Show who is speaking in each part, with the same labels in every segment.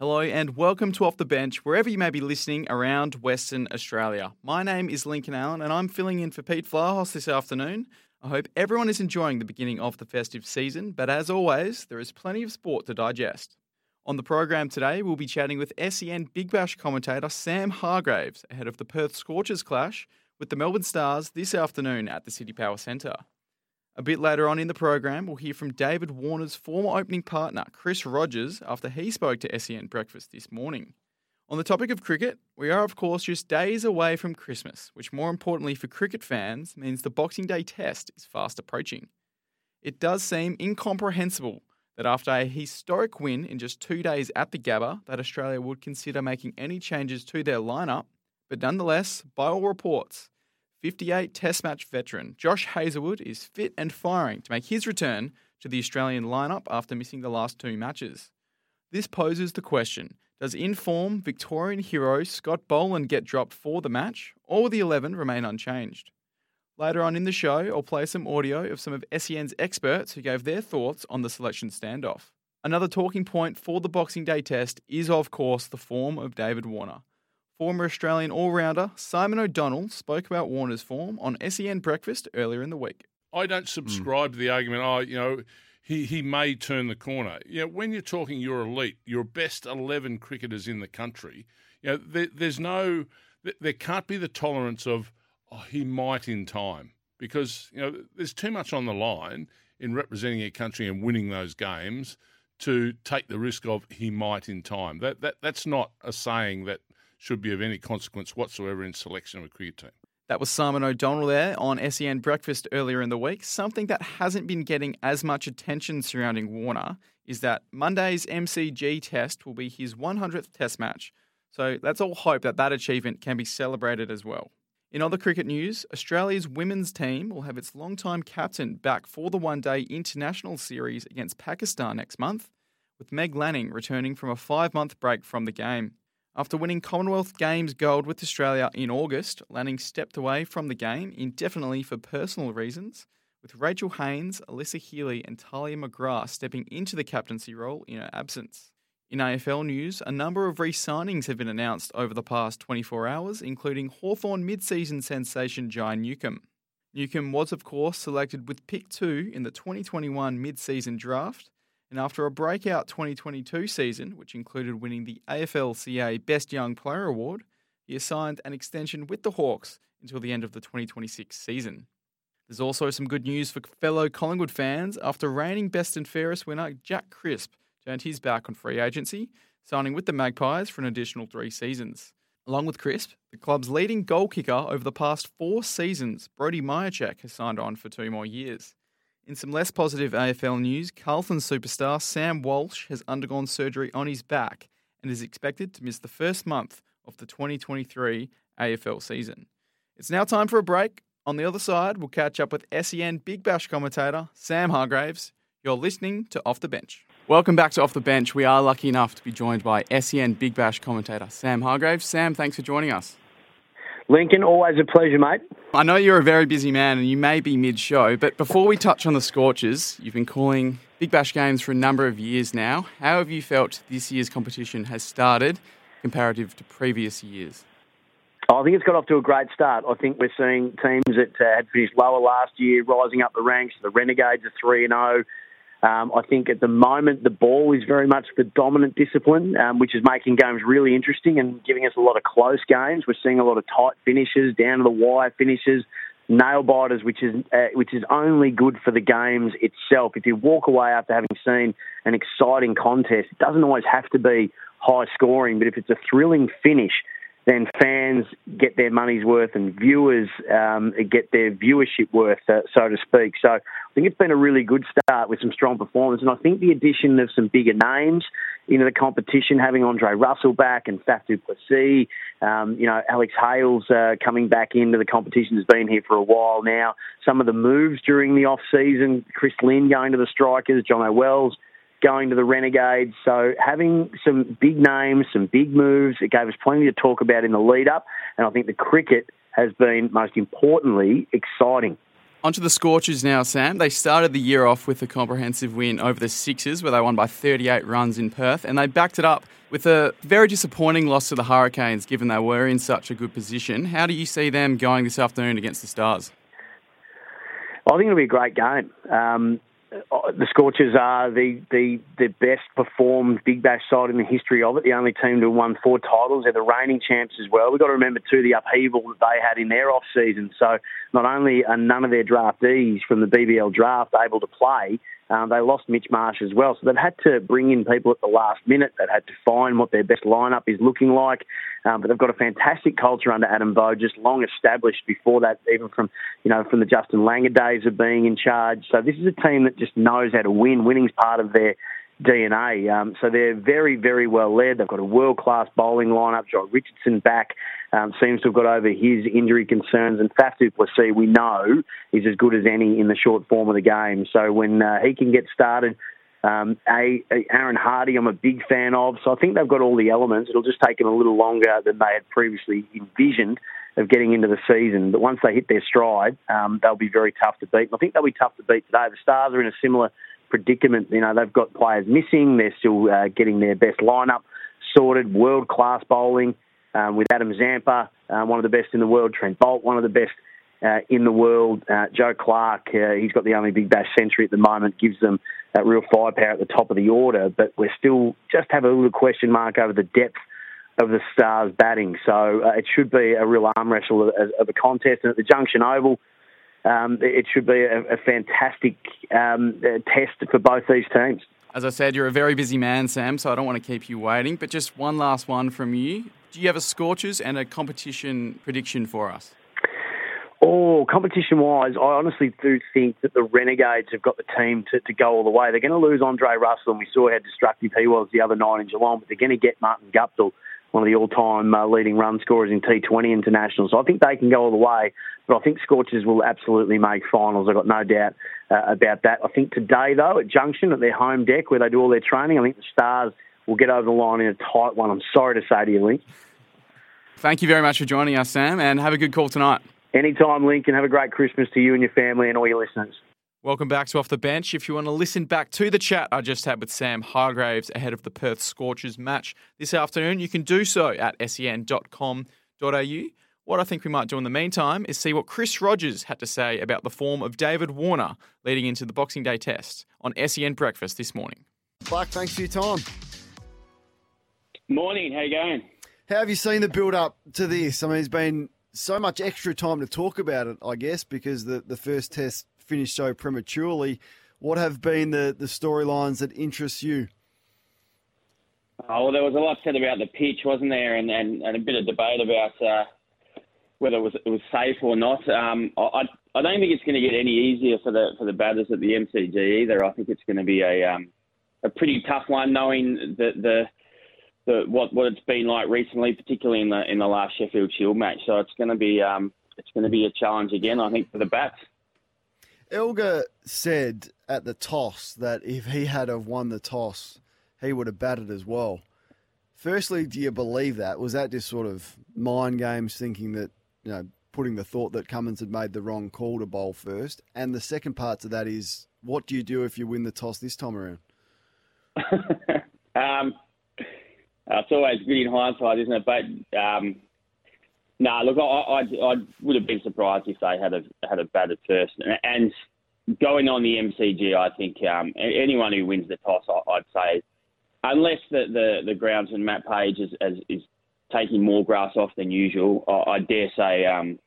Speaker 1: Hello and welcome to Off the Bench, wherever you may be listening around Western Australia. My name is Lincoln Allan and I'm filling in for Pete Flyhouse this afternoon. I hope everyone is enjoying the beginning of the festive season, but as always, there is plenty of sport to digest. On the program today, we'll be chatting with SEN Big Bash commentator Sam Hargreaves ahead of the Perth Scorchers clash with the Melbourne Stars this afternoon at the CitiPower Centre. A bit later on in the program, we'll hear from David Warner's former opening partner, Chris Rogers, after he spoke to SEN Breakfast this morning. On the topic of cricket, we are, of course, just days away from Christmas, which, more importantly for cricket fans, means the Boxing Day test is fast approaching. It does seem incomprehensible that after a historic win in just two days at the Gabba, that Australia would consider making any changes to their lineup, but nonetheless, by all reports, 58 Test match veteran Josh Hazlewood is fit and firing to make his return to the Australian lineup after missing the last two matches. This poses the question Does in-form Victorian hero Scott Boland get dropped for the match, or will the 11 remain unchanged? Later on in the show, I'll play some audio of some of SEN's experts who gave their thoughts on the selection standoff. Another talking point for the Boxing Day test is, of course, the form of David Warner. Former Australian all rounder Simon O'Donnell spoke about Warner's form on SEN Breakfast earlier in the week.
Speaker 2: I don't subscribe mm. to the argument, oh, you know, he, he may turn the corner. You know, when you're talking your elite, your best 11 cricketers in the country, you know, there, there's no, there can't be the tolerance of, oh, he might in time because, you know, there's too much on the line in representing a country and winning those games to take the risk of he might in time. That, that That's not a saying that should be of any consequence whatsoever in selection of a cricket team.
Speaker 1: That was Simon O'Donnell there on SEN Breakfast earlier in the week. Something that hasn't been getting as much attention surrounding Warner is that Monday's MCG test will be his 100th test match. So let's all hope that that achievement can be celebrated as well. In other cricket news, Australia's women's team will have its long-time captain back for the one day international series against Pakistan next month, with Meg Lanning returning from a five month break from the game. After winning Commonwealth Games gold with Australia in August, Lanning stepped away from the game indefinitely for personal reasons, with Rachael Haynes, Alyssa Healy, and Tahlia McGrath stepping into the captaincy role in her absence. In AFL news, a number of re signings have been announced over the past 24 hours, including Hawthorn mid season sensation Jai Newcombe. Newcombe was, of course, selected with pick 2 in the 2021 mid season draft and after a breakout 2022 season, which included winning the AFLCA Best Young Player Award, he signed an extension with the Hawks until the end of the 2026 season. There's also some good news for fellow Collingwood fans after reigning best and fairest winner Jack Crisp turned his back on free agency, signing with the Magpies for an additional three seasons. Along with Crisp, the club's leading goal kicker over the past four seasons, Brody Mihocek, has signed on for two more years. In some less positive AFL news, Carlton superstar Sam Walsh has undergone surgery on his back and is expected to miss the first month of the 2023 AFL season. It's now time for a break. On the other side, we'll catch up with SEN Big Bash commentator Sam Hargreaves. You're listening to Off the Bench. Welcome back to Off the Bench. We are lucky enough to be joined by SEN Big Bash commentator Sam Hargreaves. Sam, thanks for joining us.
Speaker 3: Lincoln, always a pleasure, mate.
Speaker 1: I know you're a very busy man and you may be mid show, but before we touch on the Scorchers, you've been calling Big Bash games for a number of years now. How have you felt this year's competition has started comparative to previous years?
Speaker 3: I think it's got off to a great start. I think we're seeing teams that uh, had finished lower last year rising up the ranks. The Renegades are 3 and 0. Um, I think at the moment the ball is very much the dominant discipline, um, which is making games really interesting and giving us a lot of close games. We're seeing a lot of tight finishes, down to the wire finishes, nail biters, which is uh, which is only good for the games itself. If you walk away after having seen an exciting contest, it doesn't always have to be high scoring, but if it's a thrilling finish, then fans get their money's worth and viewers um, get their viewership worth, uh, so to speak. So I think it's been a really good start with some strong performance, and I think the addition of some bigger names into the competition, having Andre Russell back and Faf du Plessis, um, you know, Alex Hales uh, coming back into the competition has been here for a while now. Some of the moves during the off season, Chris Lynn going to the strikers, Jono Wells going to the Renegades. So having some big names, some big moves, it gave us plenty to talk about in the lead up. And I think the cricket has been, most importantly, exciting.
Speaker 1: Onto the Scorchers now, Sam. They started the year off with a comprehensive win over the Sixers, where they won by 38 runs in Perth, and they backed it up with a very disappointing loss to the Hurricanes, given they were in such a good position. How do you see them going this afternoon against the Stars?
Speaker 3: I think it'll be a great game. Um, Uh, the Scorchers are the, the, the best performed Big Bash side in the history of it. The only team to have won four titles. They're the reigning champs as well. We've got to remember too the upheaval that they had in their off season. So not only are none of their draftees from the BBL draft able to play, um, they lost Mitch Marsh as well, so they've had to bring in people at the last minute. They've had to find what their best lineup is looking like. Um, but they've got a fantastic culture under Adam Voges, just long established before that, even from you know from the Justin Langer days of being in charge. So this is a team that just knows how to win. Winning's part of their DNA. Um, so they're very, very well led. They've got a world class bowling lineup. John Richardson back um, seems to have got over his injury concerns, and Faf du Plessis we know is as good as any in the short form of the game. So when uh, he can get started. Um, a, a, Aaron Hardy, I'm a big fan of, so I think they've got all the elements. It'll just take them a little longer than they had previously envisioned of getting into the season. But once they hit their stride, um, they'll be very tough to beat. And I think they'll be tough to beat today. The Stars are in a similar predicament. You know, they've got players missing. They're still uh, getting their best lineup sorted. World class bowling um, with Adam Zampa, uh, one of the best in the world. Trent Boult, one of the best uh, in the world. Uh, Joe Clarke, uh, he's got the only Big Bash century at the moment. Gives them that real firepower at the top of the order. But we're still just have a little question mark over the depth of the Stars batting. So it should be a real arm wrestle of, of a contest. And at the Junction Oval um, it should be a, a fantastic um, test for both these teams.
Speaker 1: As I said, you're a very busy man, Sam, so I don't want to keep you waiting. But just one last one from you. Do you have a Scorchers and a competition prediction for us?
Speaker 3: Oh, competition wise, I honestly do think that the Renegades have got the team to, to go all the way. They're going to lose Andre Russell, and we saw how destructive he was the other night in Geelong, but they're going to get Martin Guptill one of the all-time uh, leading run scorers in T20 internationals. So I think they can go all the way, but I think Scorchers will absolutely make finals. I've got no doubt uh, about that. I think today, though, at Junction, at their home deck where they do all their training, I think the Stars will get over the line in a tight one. I'm sorry to say to you, Link.
Speaker 1: Thank you very much for joining us, Sam, and have a good call tonight.
Speaker 3: Anytime, Link, and have a great Christmas to you and your family and all your listeners.
Speaker 1: Welcome back to Off the Bench. If you want to listen back to the chat I just had with Sam Hargreaves ahead of the Perth Scorchers match this afternoon, you can do so at sen.com.au. What I think we might do in the meantime is see what Chris Rogers had to say about the form of David Warner leading into the Boxing Day test on SEN Breakfast this morning.
Speaker 4: Buck, thanks for your time.
Speaker 5: Morning, how you going?
Speaker 4: How have you seen the build up to this? I mean, there's been so much extra time to talk about it, I guess, because the, the first test finished so prematurely. What have been the, the storylines that interest you?
Speaker 5: Oh, well, there was a lot said about the pitch, wasn't there, and, and, and a bit of debate about uh, whether it was it was safe or not. Um, I I don't think it's going to get any easier for the for the batters at the MCG either. I think it's going to be a um, a pretty tough one, knowing that the the what what it's been like recently, particularly in the in the last Sheffield Shield match. So it's going to be um, it's going to be a challenge again, I think, for the bats.
Speaker 4: Elgar said at the toss that if he had have won the toss, he would have batted as well. Firstly, do you believe that? Was that just sort of mind games thinking that, you know, putting the thought that Cummins had made the wrong call to bowl first? And the second part to that is, what do you do if you win the toss this time around?
Speaker 5: um, it's always good in hindsight, isn't it? But um, no, nah, look, I, I, I, would have been surprised if they had a had a batted first. And going on the MCG, I think um, anyone who wins the toss, I, would say, unless the, the, the groundsman Matt Page is, is, is taking more grass off than usual, I, I dare say um,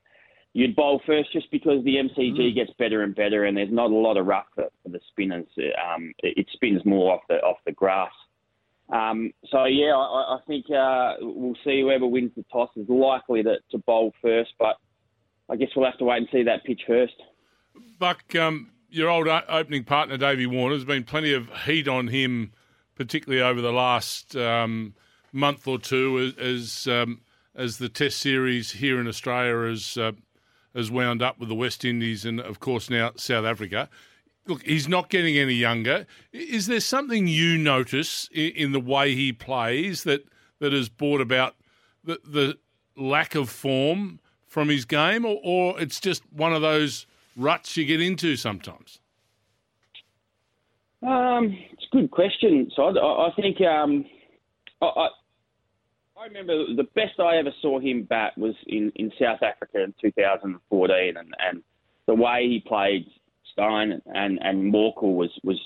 Speaker 5: you'd bowl first just because the MCG mm. gets better and better, and there's not a lot of rough for, for the spinners. Um, it, it spins more off the off the grass. Um, so yeah, I, I think uh, we'll see whoever wins the toss is likely to, to bowl first, but I guess we'll have to wait and see that pitch first.
Speaker 2: Buck, um, your old opening partner Davey Warner, there's been plenty of heat on him, particularly over the last um, month or two, as as, um, as, the Test series here in Australia has uh, has wound up with the West Indies and of course now South Africa look, he's not getting any younger. Is there something you notice in, the way he plays that that has brought about the, the lack of form from his game, or, or it's just one of those ruts you get into sometimes?
Speaker 5: Um, it's a good question. So I, I think um, I, I remember the best I ever saw him bat was in, in South Africa in 2014, and, and the way he played Steyn and and Morkel was was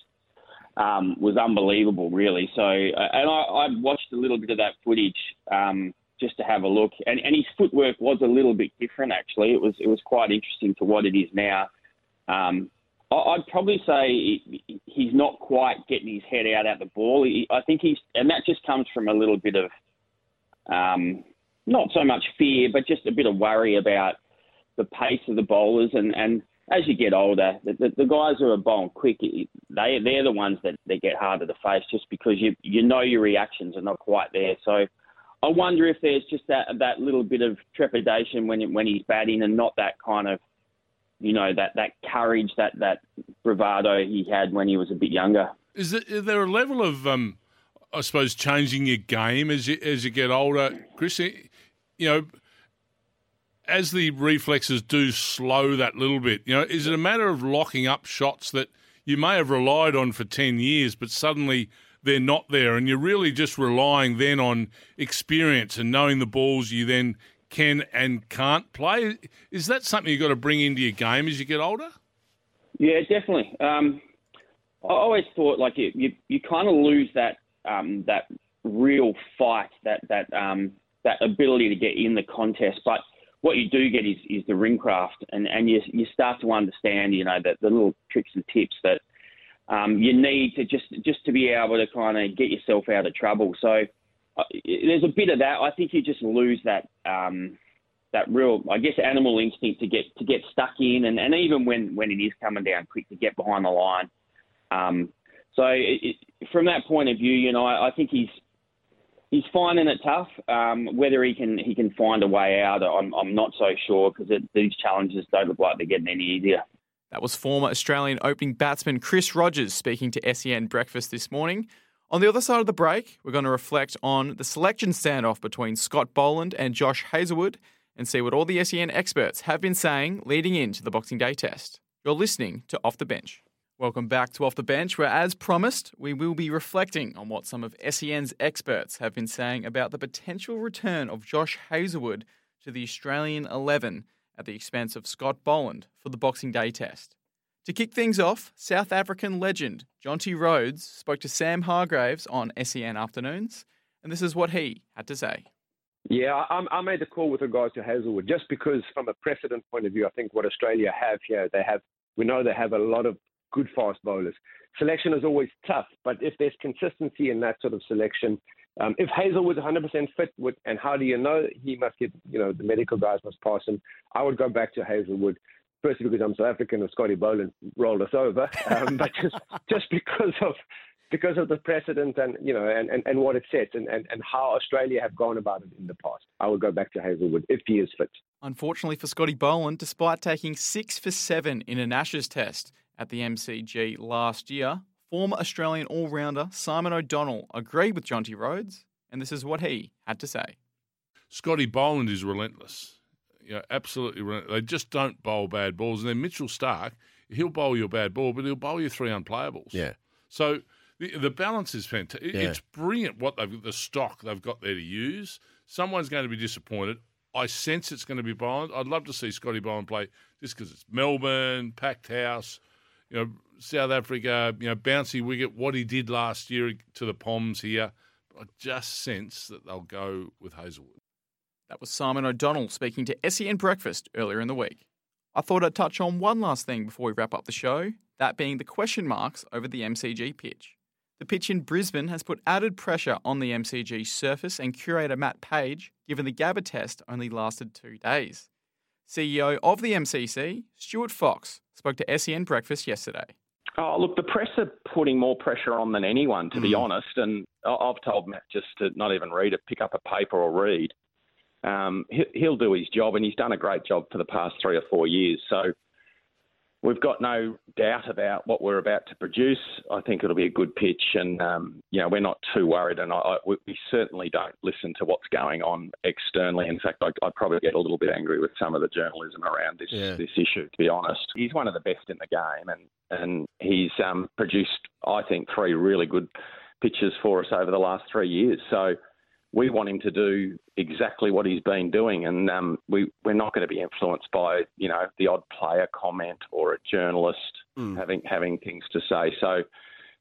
Speaker 5: um, was unbelievable, really. So, uh, and I, I watched a little bit of that footage um, just to have a look, and, and his footwork was a little bit different. Actually, it was it was quite interesting to what it is now. Um, I'd probably say he's not quite getting his head out at the ball. He, I think he's, and that just comes from a little bit of, um, not so much fear, but just a bit of worry about the pace of the bowlers and and as you get older, the, the, the guys who are bowling quick, they they're the ones that, that get harder to face just because you you know your reactions are not quite there. So I wonder if there's just that that little bit of trepidation when when he's batting and not that kind of you know that that courage that that bravado he had when he was a bit younger.
Speaker 2: Is there, is there a level of um, I suppose changing your game as you as you get older, Chris? You know as the reflexes do slow that little bit, you know, is it a matter of locking up shots that you may have relied on for 10 years, but suddenly they're not there, and you're really just relying then on experience and knowing the balls you then can and can't play? Is that something you've got to bring into your game as you get older?
Speaker 5: Yeah, definitely. Um, I always thought like you, you, you kind of lose that um, that real fight, that that um, that ability to get in the contest, but what you do get is, is the ring craft, and, and you, you start to understand, you know, that the little tricks and tips that um, you need to just just to be able to kind of get yourself out of trouble. So uh, there's a bit of that. I think you just lose that um, that real, I guess, animal instinct to get to get stuck in, and, and even when when it is coming down quick to get behind the line. Um, so it, it, from that point of view, you know, I, I think he's he's finding it tough. Um, whether he can he can find a way out, I'm, I'm not so sure because these challenges don't look like they're getting any easier.
Speaker 1: That was former Australian opening batsman Chris Rogers speaking to SEN Breakfast this morning. On the other side of the break, we're going to reflect on the selection standoff between Scott Boland and Josh Hazlewood and see what all the SEN experts have been saying leading into the Boxing Day test. You're listening to Off the Bench. Welcome back to Off the Bench, where, as promised, we will be reflecting on what some of SEN's experts have been saying about the potential return of Josh Hazlewood to the Australian 11 at the expense of Scott Boland for the Boxing Day test. To kick things off, South African legend Jonty Rhodes spoke to Sam Hargreaves on SEN Afternoons, and this is what he had to say.
Speaker 6: Yeah, I, made the call with regards to Hazlewood just because, from a precedent point of view, I think what Australia have here, they have we know they have a lot of good fast bowlers. Selection is always tough, but if there's consistency in that sort of selection, um, if Hazlewood's 100% fit, would, and how do you know he must get, you know, the medical guys must pass him, I would go back to Hazlewood Firstly, because I'm South African and Scotty Boland rolled us over, um, but just just because of because of the precedent and you know and, and, and what it sets and, and, and how Australia have gone about it in the past. I would go back to Hazlewood if he is fit.
Speaker 1: Unfortunately for Scotty Boland, despite taking six for seven in an Ashes test, at the MCG last year, former Australian all rounder Simon O'Donnell agreed with Jonty Rhodes, and this is what he had to say.
Speaker 2: Scotty Boland is relentless. You know, absolutely relentless. They just don't bowl bad balls. And then Mitchell Starc, he'll bowl you a bad ball, but he'll bowl you three unplayables.
Speaker 7: Yeah.
Speaker 2: So the, the balance is fantastic. Yeah. It's brilliant what they've the stock they've got there to use. Someone's going to be disappointed. I sense it's going to be Boland. I'd love to see Scotty Boland play just because it's Melbourne, packed house you know, South Africa, you know, bouncy wicket, what he did last year to the Poms here. I just sense that they'll go with Hazlewood.
Speaker 1: That was Simon O'Donnell speaking to SEN Breakfast earlier in the week. I thought I'd touch on one last thing before we wrap up the show, that being the question marks over the MCG pitch. The pitch in Brisbane has put added pressure on the MCG surface and curator Matt Page, given the Gabba test only lasted two days. CEO of the MCC, Stuart Fox, spoke to SEN Breakfast yesterday.
Speaker 7: Oh, look, the press are putting more pressure on than anyone, to be honest. And I've told Matt just to not even read it, pick up a paper or read. Um, he'll do his job, and he's done a great job for the past three or four years. So we've got no doubt about what we're about to produce. I think it'll be a good pitch, and um, you know we're not too worried. And I, I, we certainly don't listen to what's going on externally. In fact, I, I'd probably get a little bit angry with some of the journalism around this
Speaker 8: Yeah.
Speaker 7: this issue. To be honest, he's one of the best in the game, and and he's um, produced, I think, three really good pitches for us over the last three years. So we want him to do exactly what he's been doing, and um, we we're not going to be influenced by you know the odd player comment or a journalist having having things to say. So.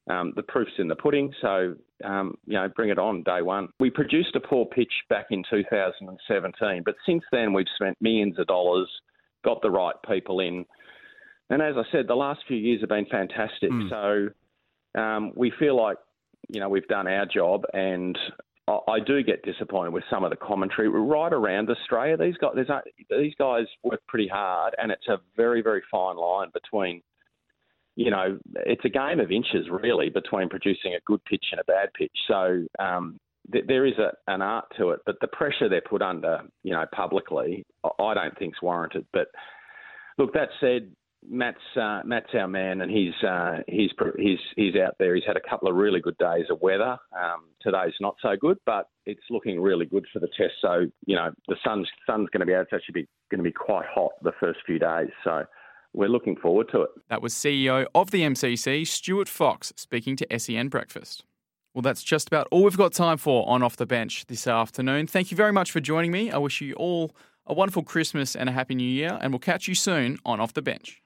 Speaker 7: Um, the proof's in the pudding, so um, you know, bring it on day one. We produced a poor pitch back in 2017, but since then we've spent millions of dollars, got the right people in, and as I said, the last few years have been fantastic. So um, we feel like you know we've done our job, and I, do get disappointed with some of the commentary right around Australia. These guys, these guys work pretty hard, and it's a very very fine line between. You know, it's a game of inches really between producing a good pitch and a bad pitch. So um, th- there is a, an art to it, but the pressure they're put under, you know, publicly, I don't think's warranted. But look, that said, Matt's uh, Matt's our man, and he's uh, he's he's he's out there. He's had a couple of really good days of weather. Um, today's not so good, but it's looking really good for the test. So you know the sun's sun's going to be out. It's actually be, going to be quite hot the first few days. So we're looking forward to it.
Speaker 1: That was CEO of the MCC, Stuart Fox, speaking to SEN Breakfast. Well, that's just about all we've got time for on Off the Bench this afternoon. Thank you very much for joining me. I wish you all a wonderful Christmas and a Happy New Year, and we'll catch you soon on Off the Bench.